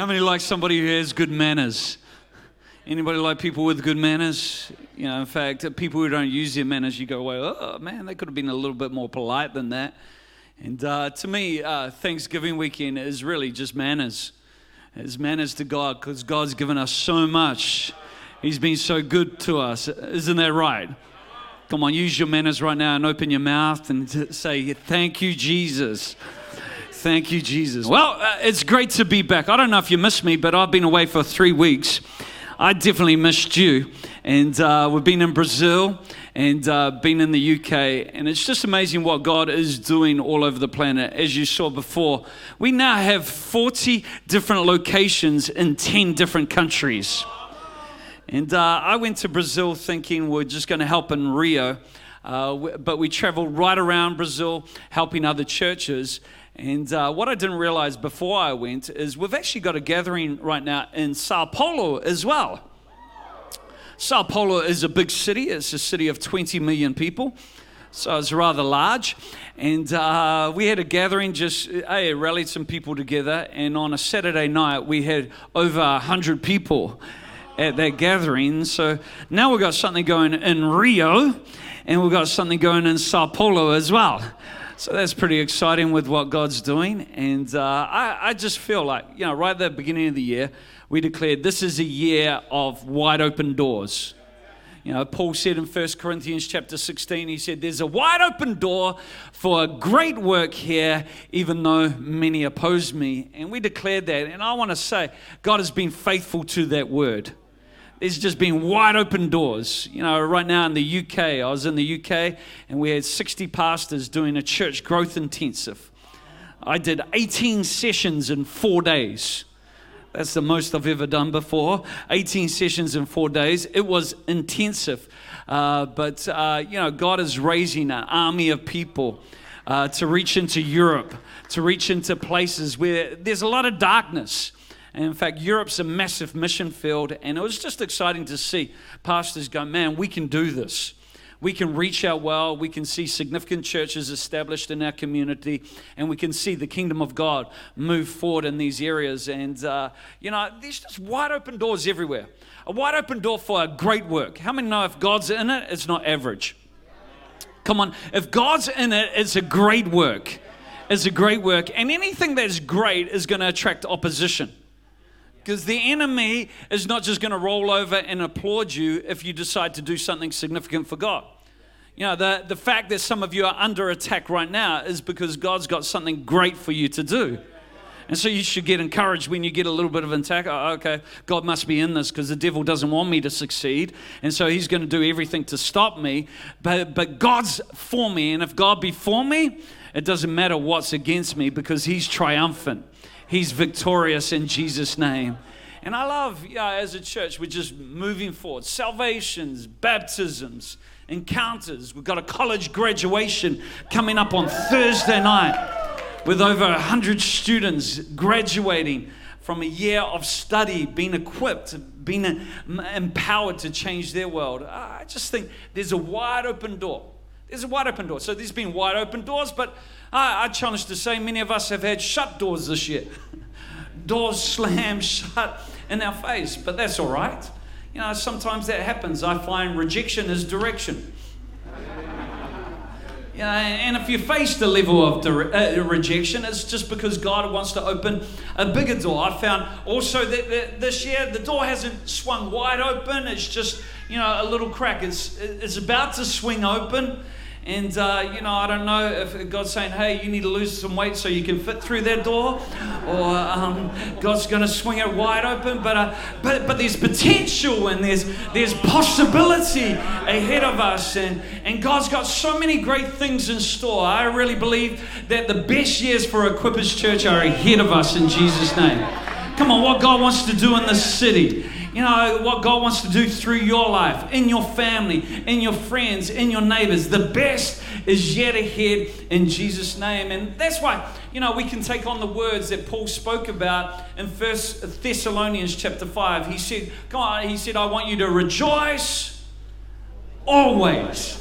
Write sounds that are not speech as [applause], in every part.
How many like somebody who has good manners? Anybody like people with good manners? You know, in fact, people who don't use their manners, you go, well, oh man, they could have been a little bit more polite than that. And uh, to me, uh, Thanksgiving weekend is really just manners. It's manners to God because God's given us so much. He's been so good to us. Isn't that right? Come on, use your manners right now and open your mouth and say, Thank you, Jesus. Thank you, Jesus. Well, uh, it's great to be back. I don't know if you missed me, but I've been away for three weeks. I definitely missed you. And uh, we've been in Brazil and uh, been in the UK. And it's just amazing what God is doing all over the planet. As you saw before, we now have 40 different locations in 10 different countries. And uh, I went to Brazil thinking we're just going to help in Rio. Uh, but we traveled right around Brazil helping other churches. And uh, what I didn't realize before I went is we've actually got a gathering right now in Sao Paulo as well. Sao Paulo is a big city, it's a city of 20 million people. So it's rather large. And uh, we had a gathering, just hey, rallied some people together. And on a Saturday night, we had over 100 people at that gathering. So now we've got something going in Rio, and we've got something going in Sao Paulo as well. So that's pretty exciting with what God's doing. And uh, I, I just feel like, you know, right at the beginning of the year, we declared this is a year of wide open doors. You know, Paul said in 1 Corinthians chapter 16, he said, There's a wide open door for a great work here, even though many oppose me. And we declared that. And I want to say, God has been faithful to that word there's just been wide open doors. You know, right now in the UK, I was in the UK and we had 60 pastors doing a church growth intensive. I did 18 sessions in four days. That's the most I've ever done before. 18 sessions in four days. It was intensive. Uh, but, uh, you know, God is raising an army of people uh, to reach into Europe, to reach into places where there's a lot of darkness. And in fact, Europe's a massive mission field, and it was just exciting to see pastors go, man, we can do this. We can reach out well. We can see significant churches established in our community, and we can see the kingdom of God move forward in these areas. And, uh, you know, there's just wide open doors everywhere. A wide open door for a great work. How many know if God's in it, it's not average? Come on, if God's in it, it's a great work. It's a great work. And anything that's great is going to attract opposition. Because the enemy is not just going to roll over and applaud you if you decide to do something significant for God. You know, the, the fact that some of you are under attack right now is because God's got something great for you to do. And so you should get encouraged when you get a little bit of attack. Oh, okay, God must be in this because the devil doesn't want me to succeed. And so he's going to do everything to stop me. But, but God's for me. And if God be for me, it doesn't matter what's against me because he's triumphant. He's victorious in Jesus' name. And I love, yeah, as a church, we're just moving forward. Salvations, baptisms, encounters. We've got a college graduation coming up on Thursday night with over 100 students graduating from a year of study, being equipped, being empowered to change their world. I just think there's a wide open door. There's a wide open door. So there's been wide open doors, but I, I challenge to say many of us have had shut doors this year. [laughs] doors slammed [laughs] shut in our face, but that's all right. You know, sometimes that happens. I find rejection is direction. [laughs] You know, and if you face the level of uh, rejection, it's just because God wants to open a bigger door. I found also that, that this year the door hasn't swung wide open. It's just, you know, a little crack. It's, it's about to swing open. And, uh, you know, I don't know if God's saying, hey, you need to lose some weight so you can fit through that door, or um, God's going to swing it wide open. But, uh, but, but there's potential and there's, there's possibility ahead of us. And, and God's got so many great things in store. I really believe that the best years for Equippers Church are ahead of us in Jesus' name. Come on, what God wants to do in this city you know, what God wants to do through your life, in your family, in your friends, in your neighbors. The best is yet ahead in Jesus' name. And that's why, you know, we can take on the words that Paul spoke about in First Thessalonians chapter 5. He said, on, he said, I want you to rejoice always.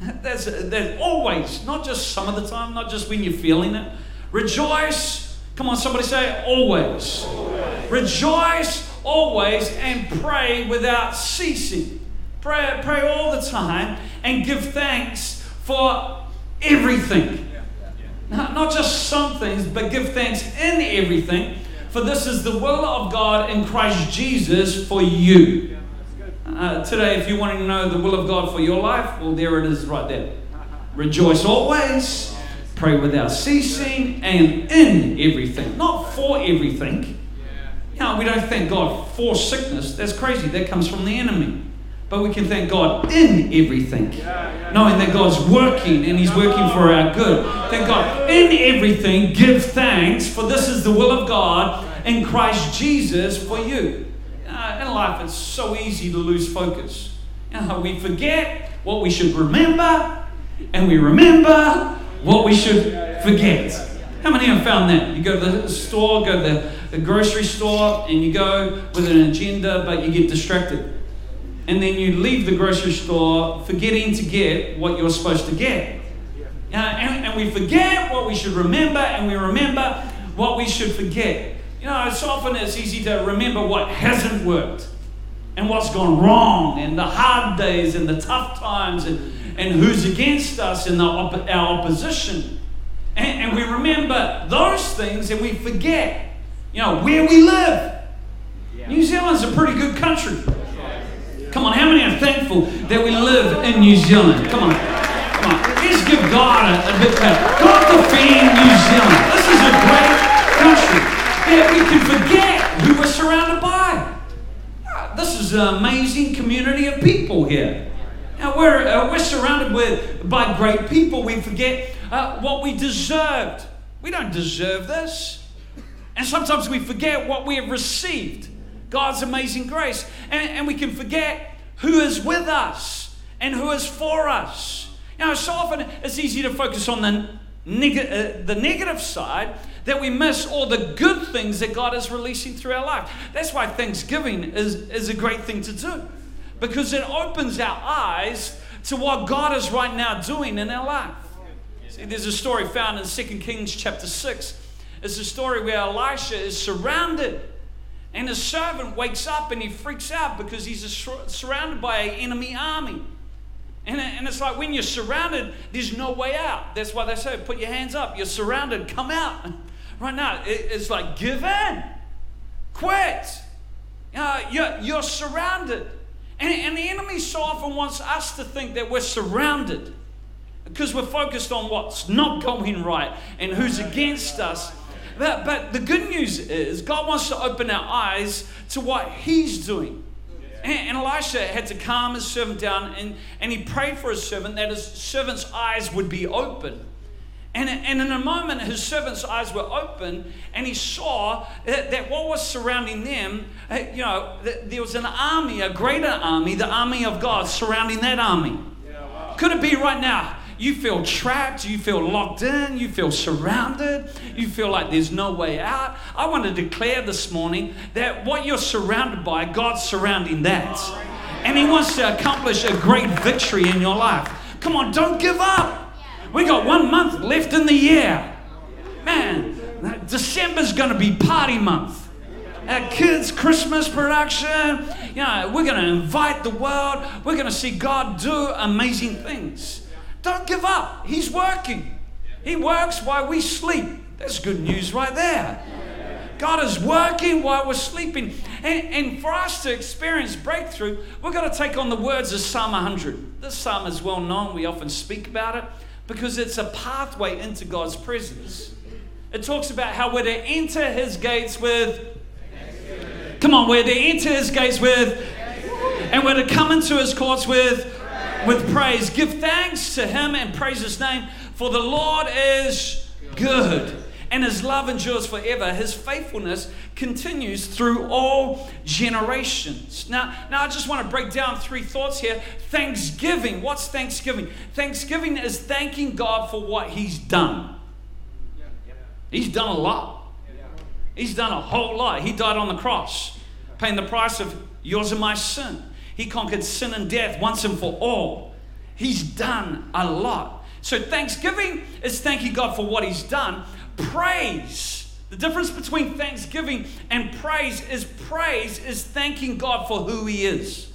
[laughs] That's, that's always, not just some of the time, not just when you're feeling it. Rejoice. Come on, somebody say always. always. Rejoice always and pray without ceasing. Pray, pray all the time and give thanks for everything. Not, not just some things, but give thanks in everything. For this is the will of God in Christ Jesus for you. Uh, today, if you want to know the will of God for your life, well, there it is right there. Rejoice always, pray without ceasing, and in everything. Not for everything. You know, we don't thank God for sickness. That's crazy. That comes from the enemy. But we can thank God in everything, knowing that God's working and He's working for our good. Thank God in everything. Give thanks, for this is the will of God in Christ Jesus for you. Uh, in life, it's so easy to lose focus. You know, we forget what we should remember, and we remember what we should forget. How many have found that? You go to the store, go to the, the grocery store, and you go with an agenda, but you get distracted and then you leave the grocery store forgetting to get what you're supposed to get. Uh, and, and we forget what we should remember, and we remember what we should forget. You know, it's often it's easy to remember what hasn't worked and what's gone wrong, and the hard days and the tough times, and, and who's against us and our opposition. And, and we remember those things and we forget, you know, where we live. New Zealand's a pretty good country. Come on, how many are thankful that we live in New Zealand? Come on. Come on. Let's give God a, a bit better. God defend New Zealand. This is a great country. Yeah, we can forget who we're surrounded by. This is an amazing community of people here. Now we're, uh, we're surrounded with, by great people. We forget uh, what we deserved. We don't deserve this. And sometimes we forget what we have received. God's amazing grace. And, and we can forget who is with us and who is for us. You know, so often it's easy to focus on the, neg- uh, the negative side that we miss all the good things that God is releasing through our life. That's why Thanksgiving is, is a great thing to do because it opens our eyes to what God is right now doing in our life. See, there's a story found in 2 Kings chapter 6. It's a story where Elisha is surrounded and his servant wakes up and he freaks out because he's surrounded by an enemy army. And, and it's like when you're surrounded, there's no way out. That's why they say, put your hands up. You're surrounded, come out. [laughs] Right now, it's like, give in, quit. Uh, you're, you're surrounded. And, and the enemy so often wants us to think that we're surrounded because we're focused on what's not going right and who's against us. But, but the good news is God wants to open our eyes to what He's doing. And, and Elisha had to calm his servant down and, and he prayed for his servant that his servant's eyes would be open. And, and in a moment, his servant's eyes were open, and he saw that, that what was surrounding them, uh, you know, there was an army, a greater army, the army of God surrounding that army. Yeah, wow. Could it be right now? You feel trapped, you feel locked in, you feel surrounded, you feel like there's no way out. I want to declare this morning that what you're surrounded by, God's surrounding that. And He wants to accomplish a great victory in your life. Come on, don't give up. We got one month left in the year. Man, December's going to be party month. Our kids' Christmas production. You know, we're going to invite the world. We're going to see God do amazing things. Don't give up. He's working. He works while we sleep. That's good news right there. God is working while we're sleeping. And, and for us to experience breakthrough, we've got to take on the words of Psalm 100. This psalm is well known. We often speak about it because it's a pathway into God's presence. It talks about how we're to enter his gates with. Come on, we're to enter his gates with. And we're to come into his courts with with praise. Give thanks to him and praise his name, for the Lord is good and his love endures forever. His faithfulness continues through all generations. Now, now I just want to break down three thoughts here. Thanksgiving. What's Thanksgiving? Thanksgiving is thanking God for what he's done. He's done a lot. He's done a whole lot. He died on the cross, paying the price of yours and my sin. He conquered sin and death once and for all. He's done a lot. So, thanksgiving is thanking God for what He's done. Praise The difference between thanksgiving and praise is praise is thanking God for who He is.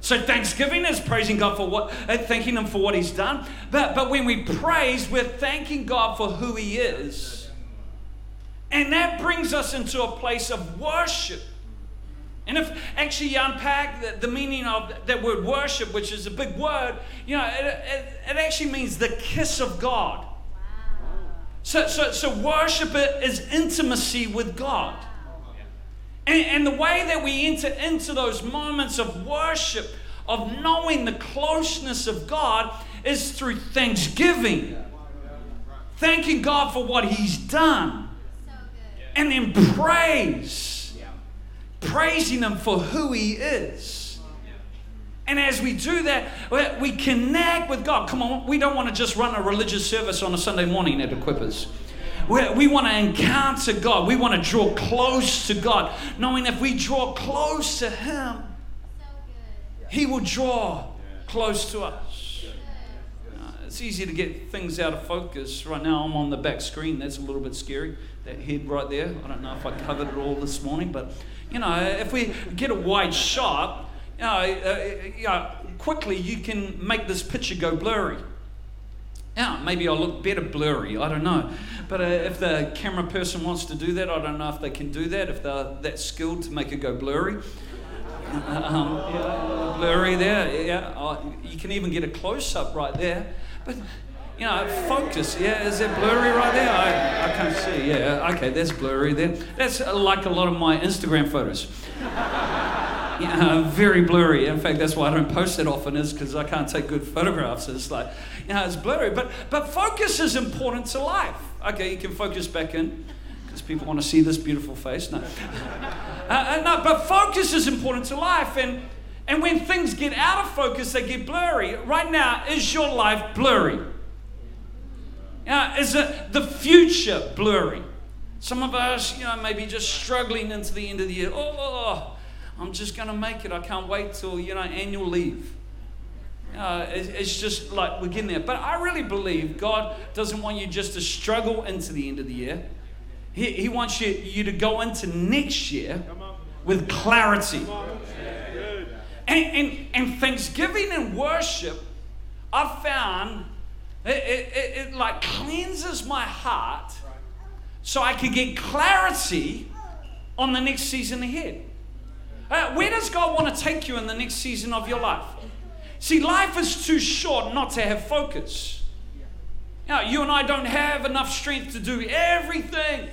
So thanksgiving is praising God for what, uh, thanking Him for what He's done. But but when we praise, we're thanking God for who He is, and that brings us into a place of worship. And if actually you unpack the, the meaning of that word worship, which is a big word, you know, it, it, it actually means the kiss of God. So, so, so worship is intimacy with God. And, and the way that we enter into those moments of worship, of knowing the closeness of God, is through thanksgiving. Thanking God for what He's done. And then praise. Praising Him for who He is. And as we do that, we connect with God. Come on, we don't want to just run a religious service on a Sunday morning at Equippers. We, we want to encounter God. We want to draw close to God, knowing if we draw close to Him, He will draw close to us. Uh, it's easy to get things out of focus. Right now, I'm on the back screen. That's a little bit scary. That head right there. I don't know if I covered it all this morning, but you know, if we get a wide shot, you know, uh, you know quickly you can make this picture go blurry. Yeah, maybe I'll look better blurry. I don't know. But uh, if the camera person wants to do that, I don't know if they can do that, if they're that skilled to make it go blurry. Uh, [laughs] um, yeah, blurry there. Yeah, oh, you can even get a close up right there. But you know, focus. Yeah, is it blurry right there? I, I can't see. Yeah, okay, that's blurry there. That's like a lot of my Instagram photos [laughs] yeah, very blurry. In fact, that's why I don't post it often, is because I can't take good photographs. It's like, you know, it's blurry. But, but focus is important to life. Okay, you can focus back in because people want to see this beautiful face. No. [laughs] uh, uh, no, but focus is important to life. And, and when things get out of focus, they get blurry. Right now, is your life blurry? Uh, is it the future blurry? Some of us, you know, maybe just struggling into the end of the year. Oh, I'm just going to make it. I can't wait till, you know, annual leave. Uh, it's, it's just like we're getting there. But I really believe God doesn't want you just to struggle into the end of the year. He, he wants you, you to go into next year with clarity. And, and, and thanksgiving and worship, I've found it, it, it, it like cleanses my heart so I can get clarity on the next season ahead. Uh, where does God want to take you in the next season of your life? See, life is too short not to have focus. Know, you and I don't have enough strength to do everything.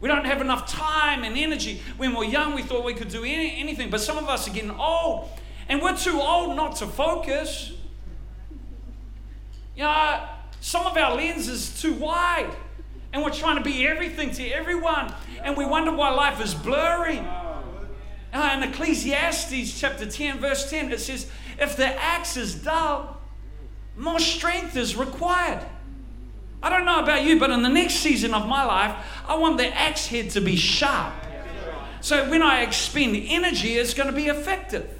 We don't have enough time and energy. When we're young, we thought we could do any, anything, but some of us are getting old, and we're too old not to focus. You know, some of our lens is too wide, and we're trying to be everything to everyone, and we wonder why life is blurry. Uh, in Ecclesiastes chapter 10, verse 10, it says, If the axe is dull, more strength is required. I don't know about you, but in the next season of my life, I want the axe head to be sharp. So when I expend energy, it's going to be effective.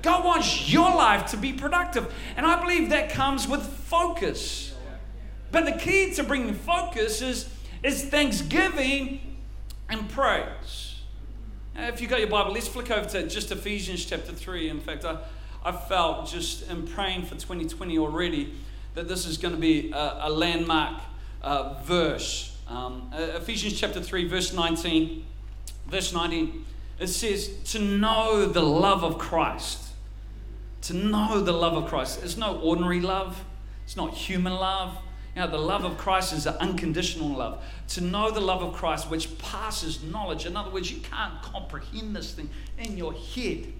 God wants your life to be productive. And I believe that comes with focus. But the key to bringing focus is, is thanksgiving and praise. If you got your Bible, let's flick over to just Ephesians chapter 3. In fact, I, I felt just in praying for 2020 already that this is going to be a, a landmark uh, verse. Um, uh, Ephesians chapter 3, verse 19. Verse 19, it says, To know the love of Christ. To know the love of Christ. It's no ordinary love, it's not human love. You know, the love of Christ is an unconditional love. To know the love of Christ, which passes knowledge. In other words, you can't comprehend this thing in your head.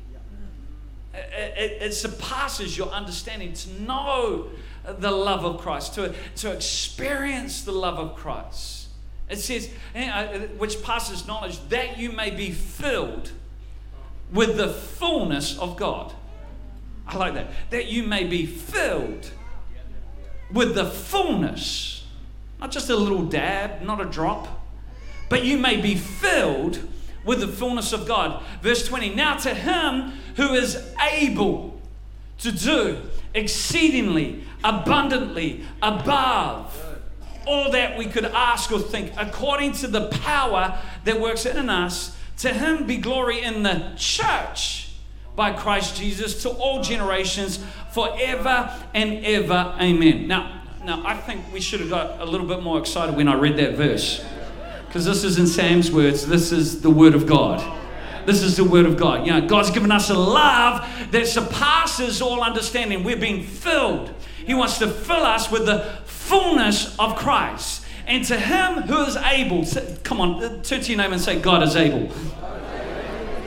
It, it, surpasses your understanding to know the love of Christ, to, to experience the love of Christ. It says, eh, uh, which passes knowledge, that you may be filled with the fullness of God. I like that. That you may be filled with the fullness, not just a little dab, not a drop, but you may be filled with the fullness of God. Verse 20 Now to him who is able to do exceedingly abundantly above all that we could ask or think, according to the power that works in us. To him be glory in the church by Christ Jesus to all generations forever and ever. Amen. Now, now I think we should have got a little bit more excited when I read that verse. Because this isn't Sam's words, this is the word of God. This is the word of God. You know, God's given us a love that surpasses all understanding. We're being filled. He wants to fill us with the fullness of Christ. And to him who is able, come on, turn to your name and say, God is able.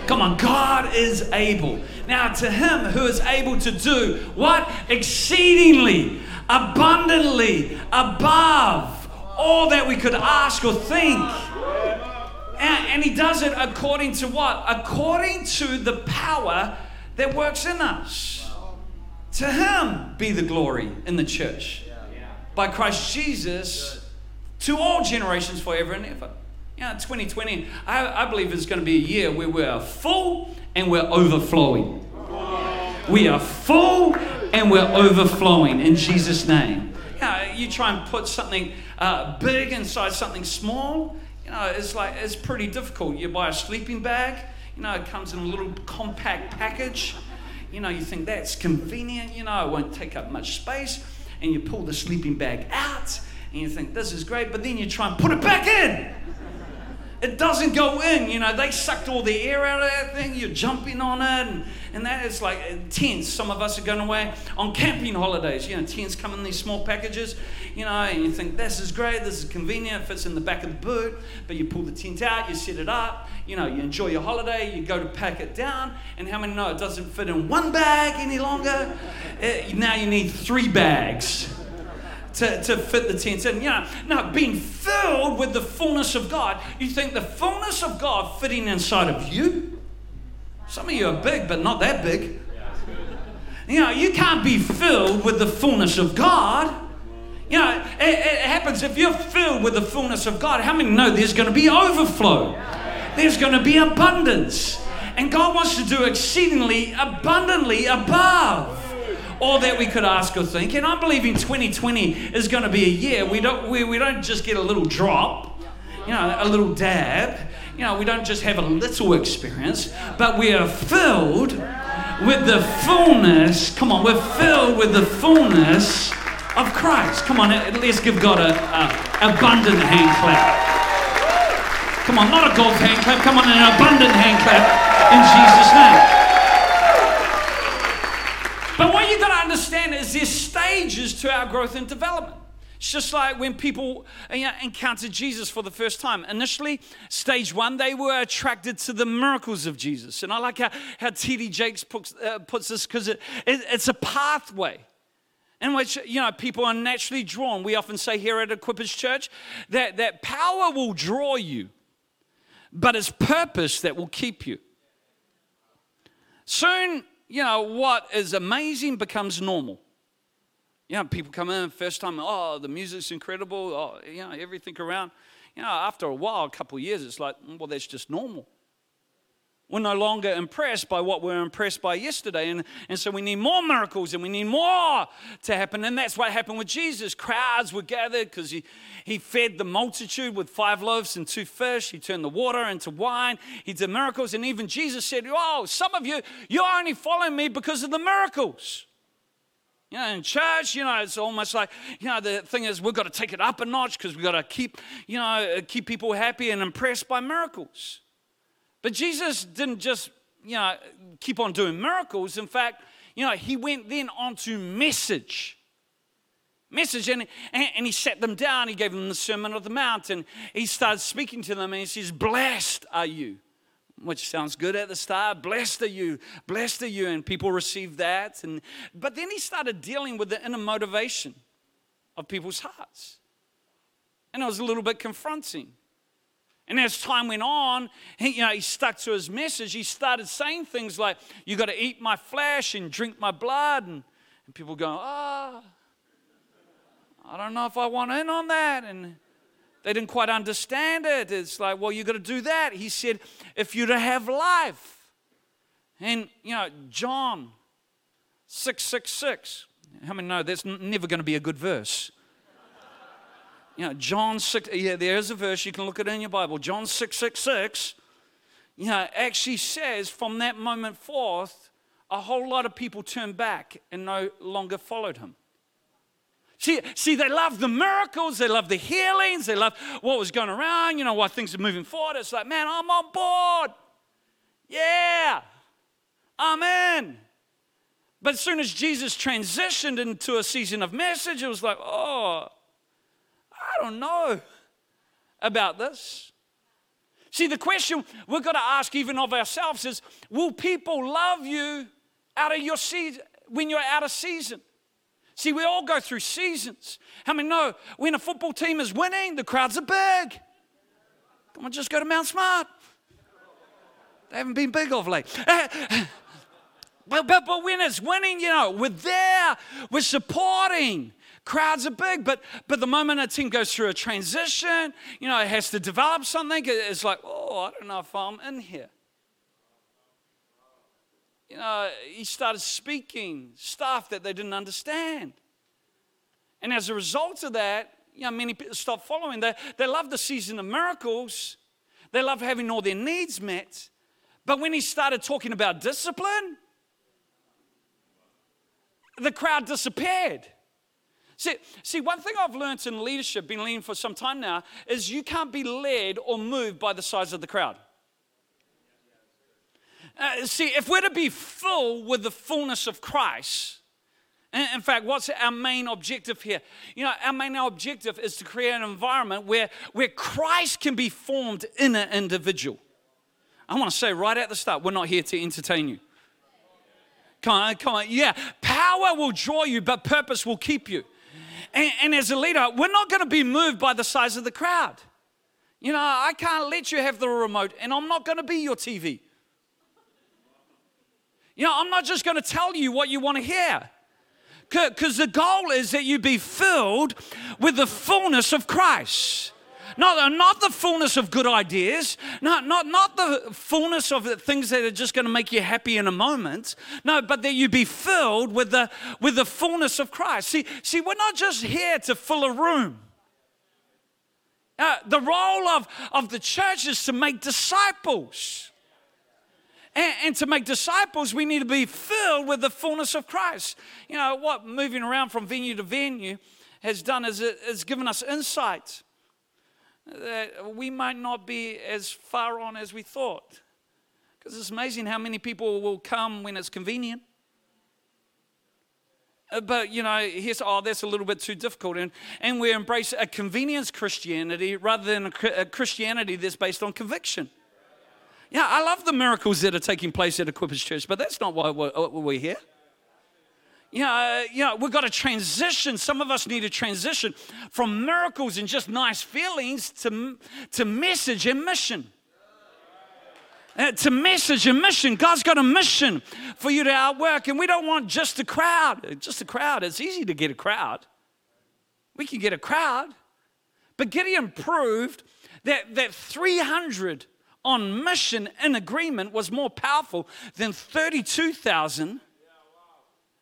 Come on, God is able. Now, to him who is able to do what? Exceedingly, abundantly, above all that we could ask or think. And, and he does it according to what? According to the power that works in us. To him be the glory in the church by Christ Jesus to all generations forever and ever. Yeah, 2020, I, I believe it's going to be a year where we're full and we're overflowing. We are full and we're overflowing in Jesus' name. Yeah, you try and put something uh, big inside something small, you know, it's like, it's pretty difficult. You buy a sleeping bag, you know, it comes in a little compact package. You know, you think that's convenient, you know, it won't take up much space. And you pull the sleeping bag out and you think, this is great, but then you try and put it back in. It doesn't go in, you know, they sucked all the air out of that thing, you're jumping on it, and, and that is like tents. Some of us are going away on camping holidays, you know, tents come in these small packages, you know, and you think, this is great, this is convenient, it fits in the back of the boot, but you pull the tent out, you set it up, you know, you enjoy your holiday, you go to pack it down, and how many know it doesn't fit in one bag any longer? It, uh, now you need three bags to, to fit the tent in. You know, now being filled with the fullness of God, you think the fullness of God fitting inside of you? Some of you are big, but not that big. You know, you can't be filled with the fullness of God. You know, it, it happens if you're filled with the fullness of God. How many know there's going to be overflow? There's going to be abundance. And God wants to do exceedingly abundantly above all that we could ask or think. And I'm believing 2020 is going to be a year we don't, we, we don't just get a little drop, you know, a little dab. You know, we don't just have a little experience, but we are filled with the fullness. Come on, we're filled with the fullness of Christ. Come on, let's give God a, a abundant hand clap. Come on, not a golf hand clap. Come on, an abundant hand clap in Jesus' name. But what you've got to understand is there's stages to our growth and development. It's just like when people you know, encountered Jesus for the first time. Initially, stage one, they were attracted to the miracles of Jesus. And I like how, how T.D. Jakes puts, uh, puts this because it, it, it's a pathway in which you know people are naturally drawn. We often say here at Equippers Church that, that power will draw you, but it's purpose that will keep you. Soon you know, what is amazing becomes normal. You know, people come in first time, oh, the music's incredible, oh, you know, everything around. You know, after a while, a couple of years, it's like, well, that's just normal. We're no longer impressed by what we were impressed by yesterday. And, and so we need more miracles and we need more to happen. And that's what happened with Jesus. Crowds were gathered because he, he fed the multitude with five loaves and two fish. He turned the water into wine. He did miracles. And even Jesus said, Oh, some of you, you're only following me because of the miracles. You know, in church, you know, it's almost like, you know, the thing is we've got to take it up a notch because we've got to keep, you know, keep people happy and impressed by miracles. But Jesus didn't just, you know, keep on doing miracles. In fact, you know, he went then on to message. Message, and, and he sat them down. He gave them the Sermon of the Mount, and he started speaking to them, and he says, Blessed are you which sounds good at the start. Blessed are you, blessed are you, and people received that. And but then he started dealing with the inner motivation of people's hearts, and it was a little bit confronting. And as time went on, he, you know, he stuck to his message. He started saying things like, You got to eat my flesh and drink my blood. And, and people go, Ah, oh, I don't know if I want in on that. And they didn't quite understand it. It's like, Well, you got to do that. He said, If you're to have life. And, you know, John 666. How many know that's never going to be a good verse? You know, John 6, yeah, there's a verse, you can look at it in your Bible. John 6, 6, 6, you know, actually says from that moment forth, a whole lot of people turned back and no longer followed him. See, see, they love the miracles, they love the healings, they love what was going around, you know, why things are moving forward. It's like, man, I'm on board. Yeah, I'm in. But as soon as Jesus transitioned into a season of message, it was like, oh, I don't know about this. See, the question we've got to ask even of ourselves is will people love you out of your season when you're out of season? See, we all go through seasons. How many know when a football team is winning, the crowds are big? Come on, just go to Mount Smart. They haven't been big of late. [laughs] But, but, but when it's winning, you know, we're there, we're supporting. Crowds are big, but, but the moment a team goes through a transition, you know, it has to develop something, it's like, oh, I don't know if I'm in here. You know, he started speaking stuff that they didn't understand. And as a result of that, you know, many people stopped following. They, they love the season of miracles. They love having all their needs met. But when he started talking about discipline, the crowd disappeared. See, see, one thing I've learned in leadership, been leading for some time now, is you can't be led or moved by the size of the crowd. Uh, see, if we're to be full with the fullness of Christ, in fact, what's our main objective here? You know, our main objective is to create an environment where, where Christ can be formed in an individual. I want to say right at the start, we're not here to entertain you. Come on, come on. Yeah, power will draw you, but purpose will keep you. And, and as a leader, we're not going to be moved by the size of the crowd. You know, I can't let you have the remote, and I'm not going to be your TV. You know, I'm not just going to tell you what you want to hear. Because the goal is that you be filled with the fullness of Christ. Not, not the fullness of good ideas, not, not, not the fullness of the things that are just going to make you happy in a moment. No, but that you be filled with the, with the fullness of Christ. See, see, we're not just here to fill a room. Uh, the role of, of the church is to make disciples. And, and, to make disciples, we need to be filled with the fullness of Christ. You know, what moving around from venue to venue has done is it has given us insight that we might not be as far on as we thought. Because it's amazing how many people will come when it's convenient. Uh, but, you know, here's, oh, that's a little bit too difficult. And, and we embrace a convenience Christianity rather than a, Christianity that's based on conviction. Yeah, I love the miracles that are taking place at Equippers Church, but that's not why we're, we're here you know, uh, you know, we've got to transition. Some of us need to transition from miracles and just nice feelings to, to message and mission. Uh, to message and mission. God's got a mission for you to outwork, and we don't want just a crowd. Just a crowd. It's easy to get a crowd. We can get a crowd. But Gideon proved that, that 300 on mission in agreement was more powerful than 32,000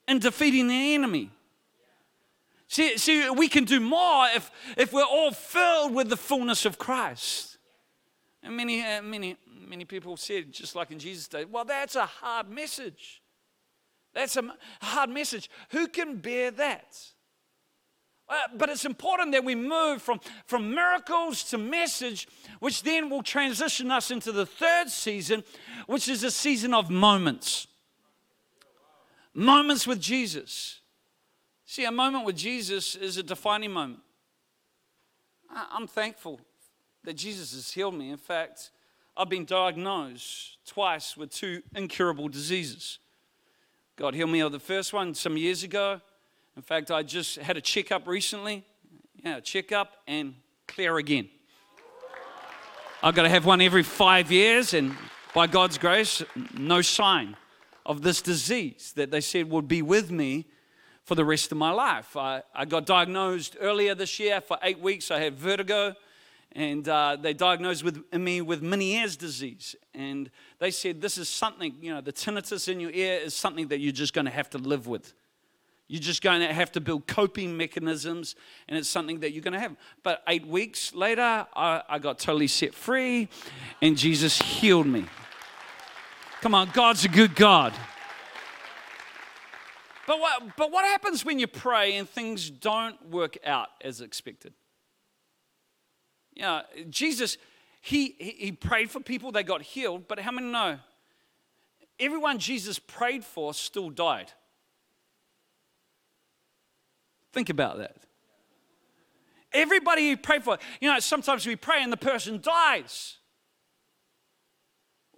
and defeating the enemy. See, see, we can do more if, if we're all filled with the fullness of Christ. And many, uh, many, many people said, just like in Jesus' day, well, that's a hard message. That's a hard message. Who can bear that? Uh, but it's important that we move from, from miracles to message, which then will transition us into the third season, which is a season of moments. Moments with Jesus. See, a moment with Jesus is a defining moment. I'm thankful that Jesus has healed me. In fact, I've been diagnosed twice with two incurable diseases. God healed me of the first one some years ago. In fact, I just had a checkup recently. Yeah, checkup and clear again. I've got to have one every five years, and by God's grace, no sign of this disease that they said would be with me for the rest of my life. I, I got diagnosed earlier this year for eight weeks. I had vertigo, and uh, they diagnosed with, me with Meniere's disease. And they said, This is something, you know, the tinnitus in your ear is something that you're just going to have to live with. You're just going to have to build coping mechanisms, and it's something that you're going to have. But eight weeks later, I, I got totally set free, and Jesus healed me. Come on, God's a good God. But what, but what happens when you pray and things don't work out as expected? Yeah, you know, Jesus, he, he prayed for people, they got healed, but how many know? Everyone Jesus prayed for still died. Think about that. Everybody you pray for, you know, sometimes we pray and the person dies.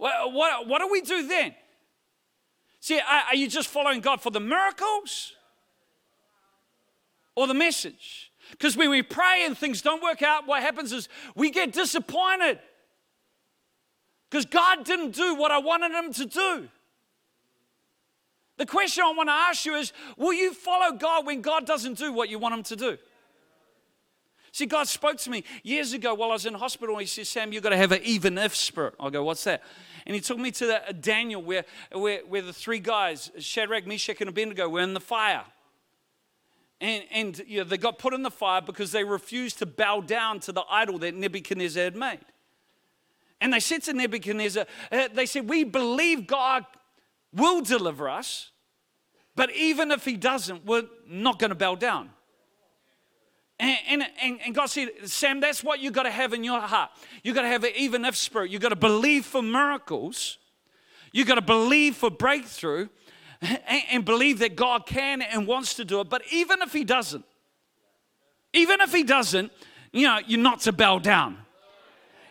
What, what, what do we do then? See, are, are you just following God for the miracles or the message? Because when we pray and things don't work out, what happens is we get disappointed. Because God didn't do what I wanted Him to do. The question I want to ask you is Will you follow God when God doesn't do what you want Him to do? See, God spoke to me years ago while I was in hospital. He said, Sam, you've got to have an even if spirit. I go, What's that? And he took me to the, uh, Daniel, where, where, where the three guys, Shadrach, Meshach, and Abednego, were in the fire. And, and you know, they got put in the fire because they refused to bow down to the idol that Nebuchadnezzar had made. And they said to Nebuchadnezzar, uh, they said, We believe God will deliver us, but even if he doesn't, we're not going to bow down. And, and, and, God said, Sam, that's what you got to have in your heart. You got to have an even if spirit. You got to believe for miracles. You got to believe for breakthrough and, and believe that God can and wants to do it. But even if He doesn't, even if He doesn't, you know, you're not to bow down.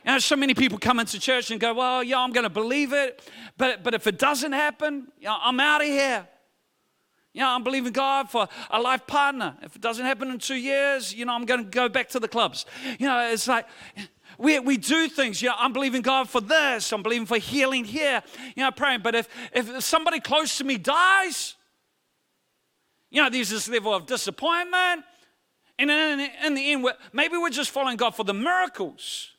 You know, so many people come into church and go, Well, yeah, I'm going to believe it. But, but if it doesn't happen, you know, I'm out of here. You know, I'm believing God for a life partner. If it doesn't happen in two years, you know, I'm going to go back to the clubs. You know, it's like we, we do things. You know, I'm believing God for this. I'm believing for healing here. You know, praying. But if, if somebody close to me dies, you know, there's this level of disappointment. And in, in the end, we're, maybe we're just following God for the miracles.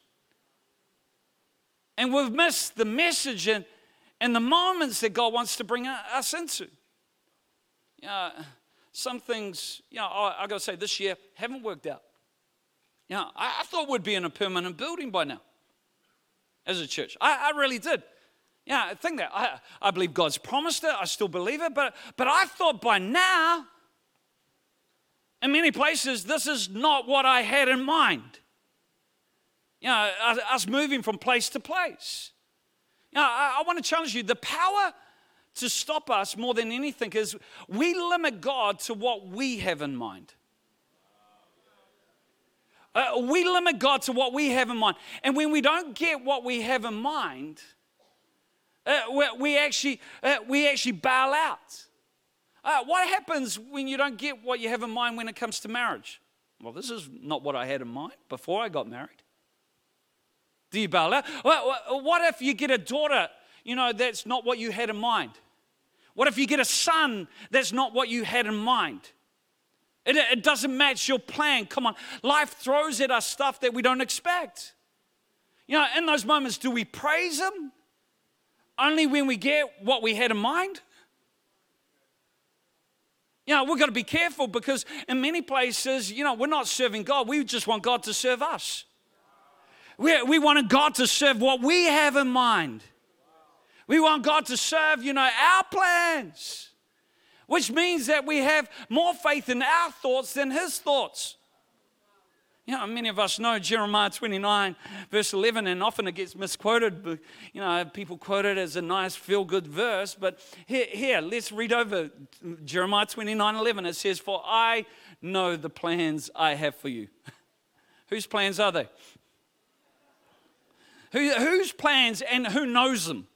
And we've missed the message and, and the moments that God wants to bring us into you know, some things, you know, I, I got to say, this year haven't worked out. You know, I, I, thought we'd be in a permanent building by now as a church. I, I really did. Yeah, I think that. I, I believe God's promised it. I still believe it. But, but I thought by now, in many places, this is not what I had in mind. You know, us moving from place to place. You know, I, I want to challenge you the power to stop us more than anything is we limit God to what we have in mind. Uh, we limit God to what we have in mind. And when we don't get what we have in mind, uh, we, we, actually, uh, we actually bail out. Uh, what happens when you don't get what you have in mind when it comes to marriage? Well, this is not what I had in mind before I got married. Do you bail out? What if you get a daughter you know, that's not what you had in mind? What if you get a son that's not what you had in mind? It, it doesn't match your plan. Come on. Life throws at us stuff that we don't expect. You know, in those moments, do we praise Him only when we get what we had in mind? You know, we've got to be careful because in many places, you know, we're not serving God. We just want God to serve us. We, we wanted God to serve what we have in mind. We want God to serve, you know, our plans, which means that we have more faith in our thoughts than His thoughts. You know, many of us know Jeremiah 29, verse 11, and often it gets misquoted. But, you know, people quote it as a nice feel good verse. But here, here, let's read over Jeremiah 29, 11. It says, For I know the plans I have for you. [laughs] Whose plans are they? Who, whose plans and who knows them?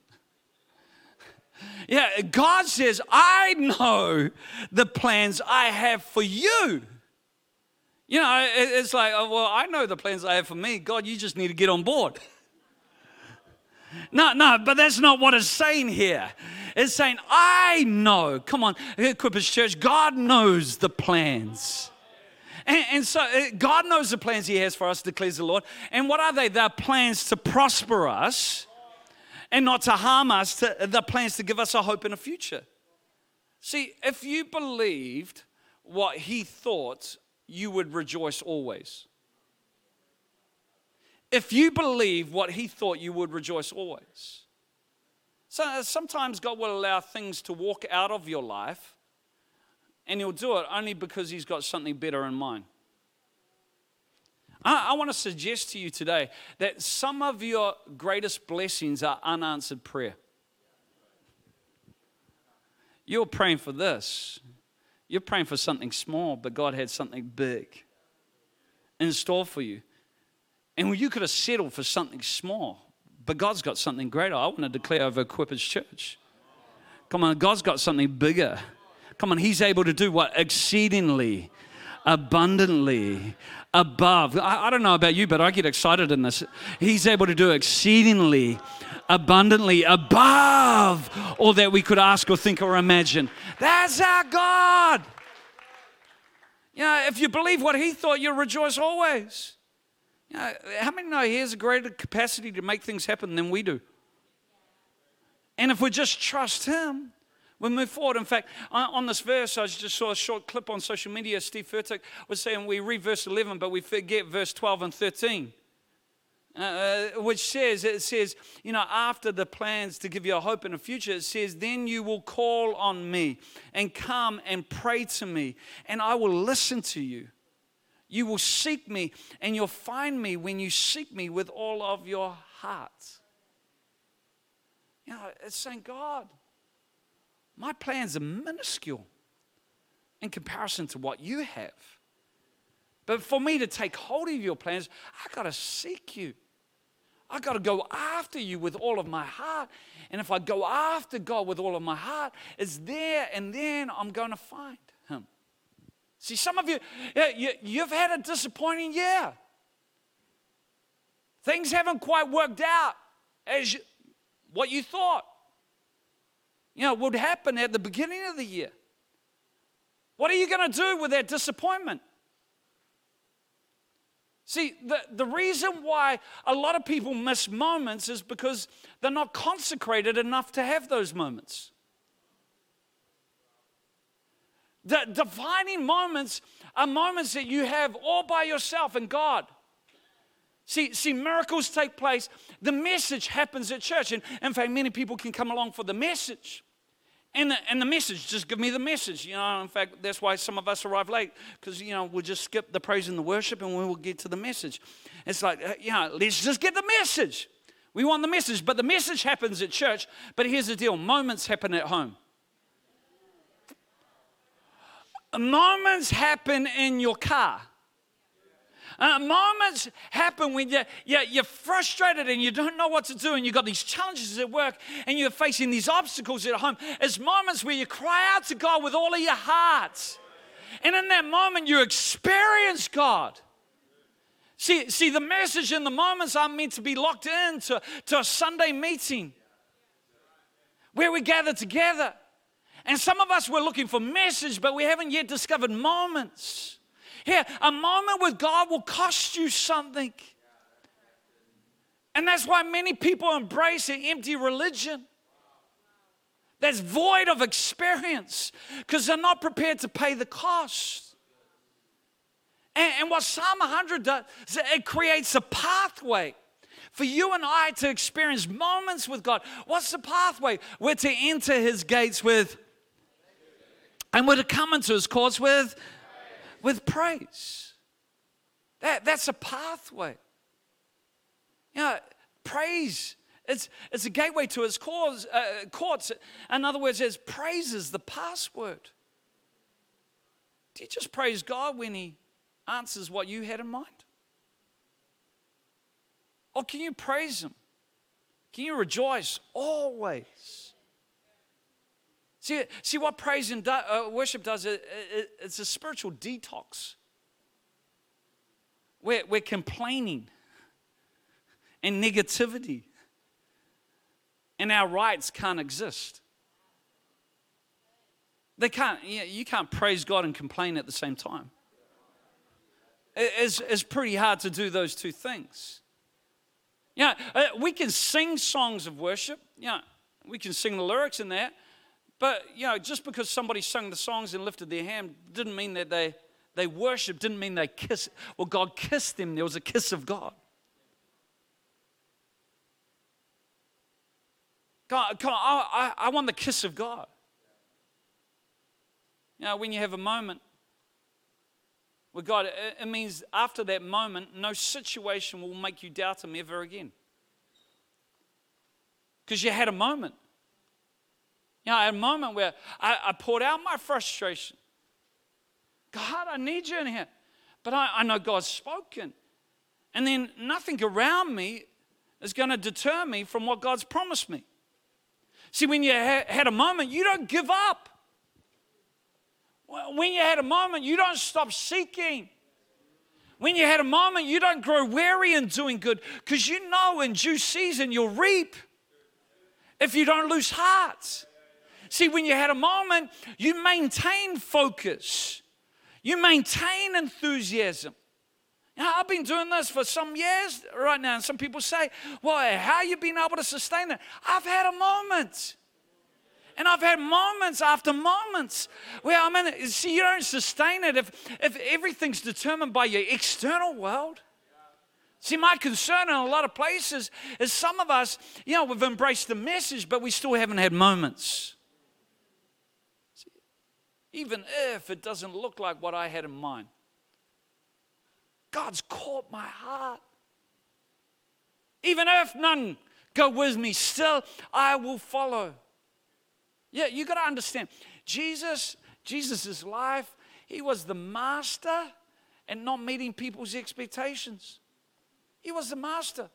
Yeah, God says, I know the plans I have for you. You know, it's like, oh, well, I know the plans I have for me. God, you just need to get on board. No, no, but that's not what it's saying here. It's saying, I know. Come on, Equippers Church, God knows the plans. And, and, so uh, God knows the plans He has for us, declares the Lord. And what are they? They're plans to prosper us and not to harm us, to, the plans to give us a hope and a future. See, if you believed what he thought, you would rejoice always. If you believe what he thought, you would rejoice always. So sometimes God will allow things to walk out of your life, and he'll do it only because he's got something better in mind. I, I want to suggest to you today that some of your greatest blessings are unanswered prayer. You're praying for this. You're praying for something small, but God had something big in store for you. And you could have settled for something small, but God's got something greater. I want to declare over Equippers Church. Come on, God's got something bigger. Come on, He's able to do what? Exceedingly, abundantly, above. I, I, don't know about you, but I get excited in this. He's able to do exceedingly, abundantly, above all that we could ask or think or imagine. That's our God. You know, if you believe what He thought, you'll rejoice always. You know, how many know He has a greater capacity to make things happen than we do? And if we just trust Him, we move forward. In fact, on this verse, I just saw a short clip on social media. Steve Furtick was saying we read verse 11, but we forget verse 12 and 13. Uh, uh, which says, it says, you know, after the plans to give you a hope in the future, it says, then you will call on me and come and pray to me, and I will listen to you. You will seek me, and you'll find me when you seek me with all of your heart. You know, it's saying, God, my plans are minuscule in comparison to what you have. But for me to take hold of your plans, I got to seek you. I got to go after you with all of my heart. And if I go after God with all of my heart, it's there and then I'm going to find Him. See, some of you, you have had a disappointing year. Things haven't quite worked out as you, what you thought you know, would happen at the beginning of the year. What are you going to do with that disappointment? See, the, the reason why a lot of people miss moments is because they're not consecrated enough to have those moments. The defining moments are moments that you have all by yourself and God. See, see, miracles take place. The message happens at church. And in fact, many people can come along for the message. And the, and the message, just give me the message. You know, in fact, that's why some of us arrive late, because, you know, we'll just skip the praise and the worship and we will get to the message. It's like, uh, you know, let's just get the message. We want the message, but the message happens at church. But here's the deal moments happen at home. Moments happen in your car. Uh, moments happen when you're, you're, you're, frustrated and you don't know what to do, and you've got these challenges at work, and you're facing these obstacles at home. It's moments where you cry out to God with all of your heart. And in that moment, you experience God. See, see, the message in the moments aren't meant to be locked into to a Sunday meeting where we gather together. And some of us were looking for message, but we haven't yet discovered moments. Here, a moment with God will cost you something. And that's why many people embrace an empty religion that's void of experience because they're not prepared to pay the cost. And, and, what Psalm 100 does, it creates a pathway for you and I to experience moments with God. What's the pathway? We're to enter his gates with, and we're to come into his courts with with praise. That, that's a pathway. You know, praise, it's, it's a gateway to his cause, uh, courts. In other words, as praise is the password. Do you just praise God when he answers what you had in mind? Or can you praise him? Can you rejoice always? See, see what praise and do, uh, worship does, it, it, it's a spiritual detox. We're, we're complaining and negativity, and our rights can't exist. They can't, you can't praise God and complain at the same time. It's, it's pretty hard to do those two things. Yeah, uh, we can sing songs of worship. Yeah, we can sing the lyrics in that. But, you know, just because somebody sung the songs and lifted their hand didn't mean that they, they worshiped, didn't mean they kissed. Well, God kissed them. There was a kiss of God. God, God I, I, I want the kiss of God. You know, when you have a moment with God, it, it means after that moment, no situation will make you doubt Him ever again. Because you had a moment. You know, a moment where I, I poured out my frustration. God, I need you in here. But I, I know God's spoken. And then nothing around me is going to deter me from what God's promised me. See, when you ha- had a moment, you don't give up. When you had a moment, you don't stop seeking. When you had a moment, you don't grow weary in doing good because you know in due season you'll reap if you don't lose heart. See, when you had a moment, you maintain focus, you maintain enthusiasm. Know, I've been doing this for some years right now, and some people say, Well, how you been able to sustain that? I've had a moment. And I've had moments after moments where I mean, see, you don't sustain it if, if everything's determined by your external world. See, my concern in a lot of places is some of us, you know, we've embraced the message, but we still haven't had moments. Even if it doesn't look like what I had in mind. God's caught my heart. Even if none go with me, still I will follow. Yeah, you got to understand. Jesus, Jesus' life, he was the master and not meeting people's expectations. He was the master.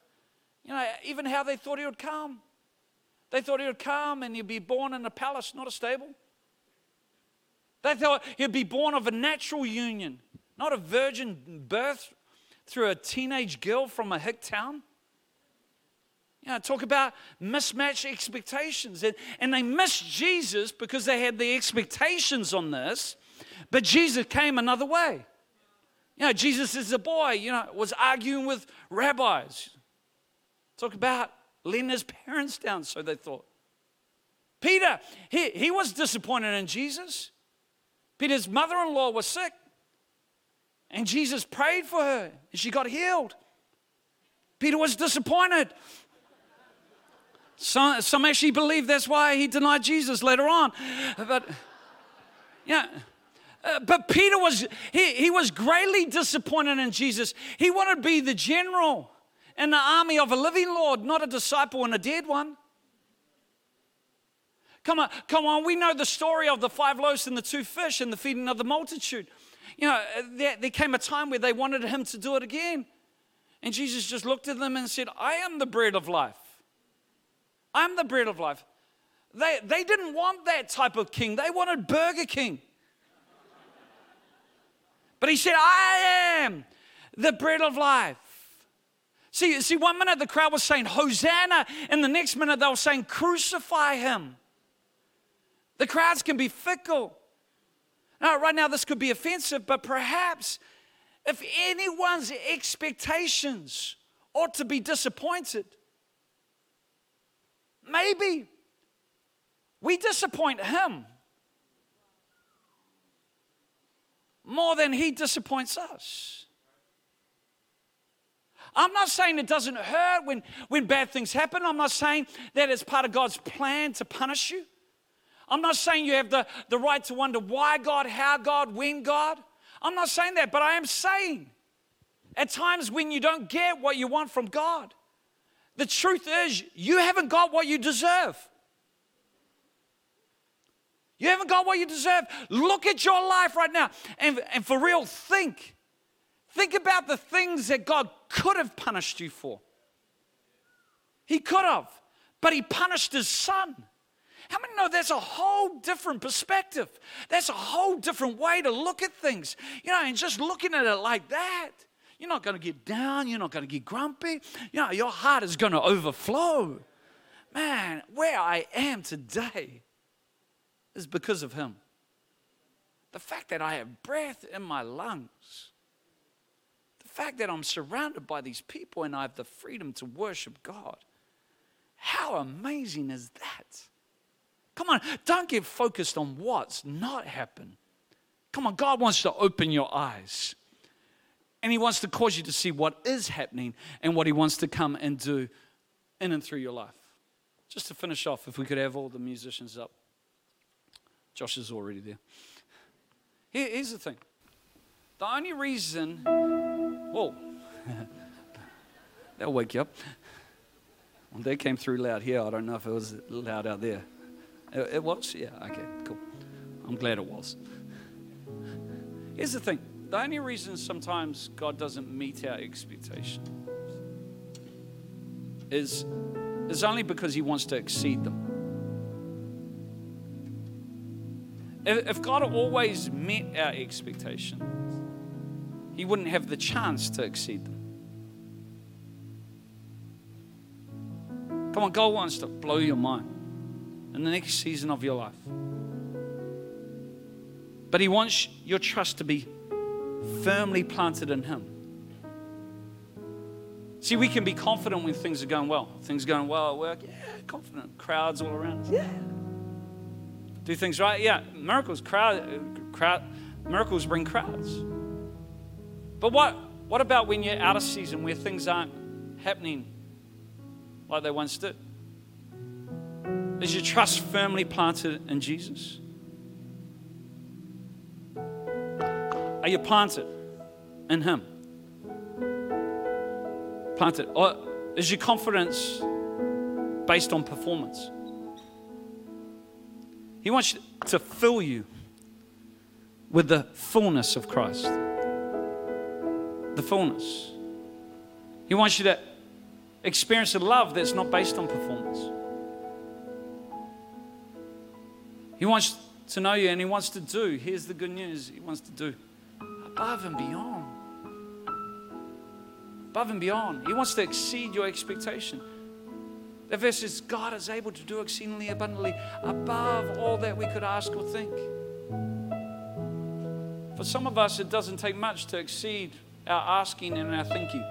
You know, even how they thought he would come. They thought he would come and he'd be born in a palace, not a stable. They thought he'd be born of a natural union not a virgin birth through a teenage girl from a hick town. You know, talk about mismatched expectations. And, and they missed Jesus because they had the expectations on this, but Jesus came another way. You know, Jesus is a boy, you know, was arguing with rabbis. Talk about letting his parents down, so they thought. Peter, he, he was disappointed in Jesus. Peter's mother in law was sick. And Jesus prayed for her and she got healed. Peter was disappointed. Some, some actually believe that's why he denied Jesus later on. But yeah. Uh, but Peter was he, he was greatly disappointed in Jesus. He wanted to be the general in the army of a living Lord, not a disciple and a dead one. Come on, come on, we know the story of the five loaves and the two fish and the feeding of the multitude you know, there, there came a time where they wanted him to do it again. And Jesus just looked at them and said, I am the bread of life. I'm the bread of life. They, they didn't want that type of king, they wanted Burger King. But he said, I am the bread of life. See, see, one minute the crowd was saying, Hosanna, and the next minute they were saying, Crucify him. The crowds can be fickle. Now, right now, this could be offensive, but perhaps if anyone's expectations ought to be disappointed, maybe we disappoint him more than he disappoints us. I'm not saying it doesn't hurt when, when bad things happen. I'm not saying that it's part of God's plan to punish you. I'm not saying you have the, the right to wonder why God, how God, when God. I'm not saying that, but I am saying at times when you don't get what you want from God, the truth is you haven't got what you deserve. You haven't got what you deserve. Look at your life right now and, and for real, think. Think about the things that God could have punished you for. He could have, but He punished His Son. How many know that's a whole different perspective? That's a whole different way to look at things. You know, and just looking at it like that, you're not going to get down, you're not going to get grumpy. You know, your heart is going to overflow. Man, where I am today is because of Him. The fact that I have breath in my lungs, the fact that I'm surrounded by these people and I have the freedom to worship God. How amazing is that? Come on, don't get focused on what's not happened. Come on, God wants to open your eyes. And He wants to cause you to see what is happening and what He wants to come and do in and through your life. Just to finish off, if we could have all the musicians up. Josh is already there. Here's the thing the only reason, whoa, [laughs] that'll wake you up. Well, they came through loud here. I don't know if it was loud out there. It, it was? Yeah, okay, cool. I'm glad it was. Here's the thing the only reason sometimes God doesn't meet our expectations is, is only because He wants to exceed them. If, if God always met our expectations, He wouldn't have the chance to exceed them. Come on, God wants to blow your mind in the next season of your life. But He wants your trust to be firmly planted in Him. See, we can be confident when things are going well. Things are going well at work, yeah, confident. Crowds all around us, yeah. Do things right, yeah. Miracles, crowd, crowd, miracles bring crowds. But what, what about when you're out of season where things aren't happening like they once did? Is your trust firmly planted in Jesus? Are you planted in Him? Planted. Or is your confidence based on performance? He wants to fill you with the fullness of Christ. The fullness. He wants you to experience a love that's not based on performance. He wants to know you and He wants to do. Here's the good news He wants to do above and beyond. Above and beyond. He wants to exceed your expectation. The verse says, God is able to do exceedingly abundantly above all that we could ask or think. For some of us, it doesn't take much to exceed our asking and our thinking.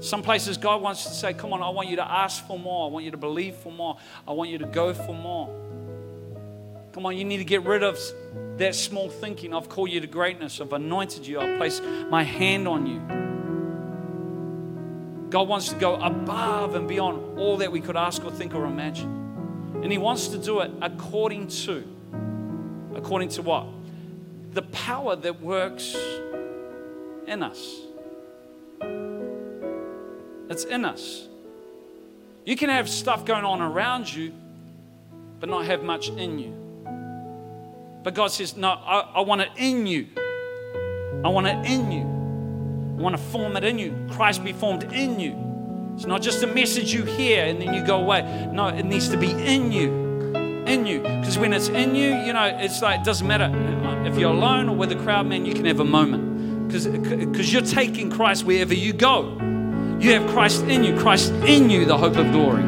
Some places God wants to say, Come on, I want you to ask for more. I want you to believe for more. I want you to go for more. Come on, you need to get rid of that small thinking. I've called you to greatness. I've anointed you. I've placed my hand on you. God wants to go above and beyond all that we could ask or think or imagine. And He wants to do it according to, according to what? The power that works in us. It's in us. You can have stuff going on around you, but not have much in you. But God says, No, I, I want it in you. I want it in you. I want to form it in you. Christ be formed in you. It's not just a message you hear and then you go away. No, it needs to be in you. In you. Because when it's in you, you know, it's like, it doesn't matter. If you're alone or with a crowd, man, you can have a moment. Because you're taking Christ wherever you go. You have Christ in you, Christ in you, the hope of glory.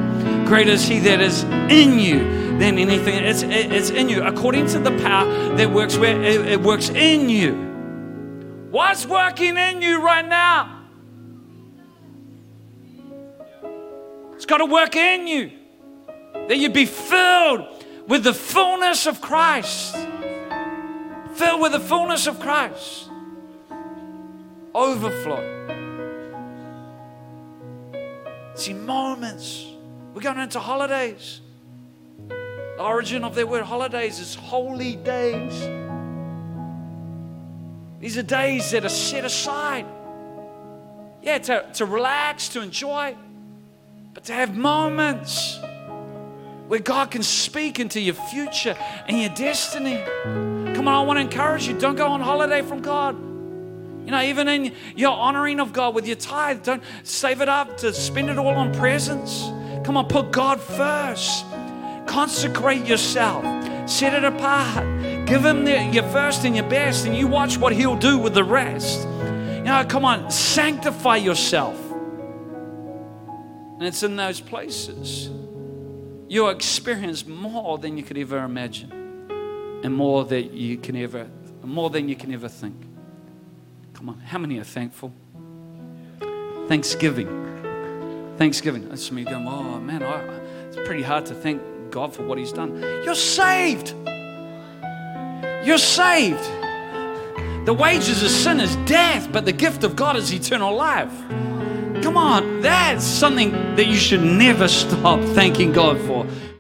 Greater is He that is in you than anything. It's, it's in you, according to the power that works where it, it works in you. What's working in you right now? It's got to work in you. That you be filled with the fullness of Christ. Filled with the fullness of Christ. Overflow. See, moments. We're going into holidays. The origin of their word holidays is holy days. These are days that are set aside. Yeah, to, to relax, to enjoy, but to have moments where God can speak into your future and your destiny. Come on, I want to encourage you. Don't go on holiday from God. You know, even in your honoring of God with your tithe, don't save it up to spend it all on presents. Come on, put God first. Consecrate yourself. Set it apart. Give Him the, your first and your best, and you watch what He'll do with the rest. You know, come on, sanctify yourself. And it's in those places you'll experience more than you could ever imagine, and more that you can ever, more than you can ever think. Come on, how many are thankful? Thanksgiving. Thanksgiving. That's me going, oh man, I, it's pretty hard to thank God for what He's done. You're saved. You're saved. The wages of sin is death, but the gift of God is eternal life. Come on, that's something that you should never stop thanking God for.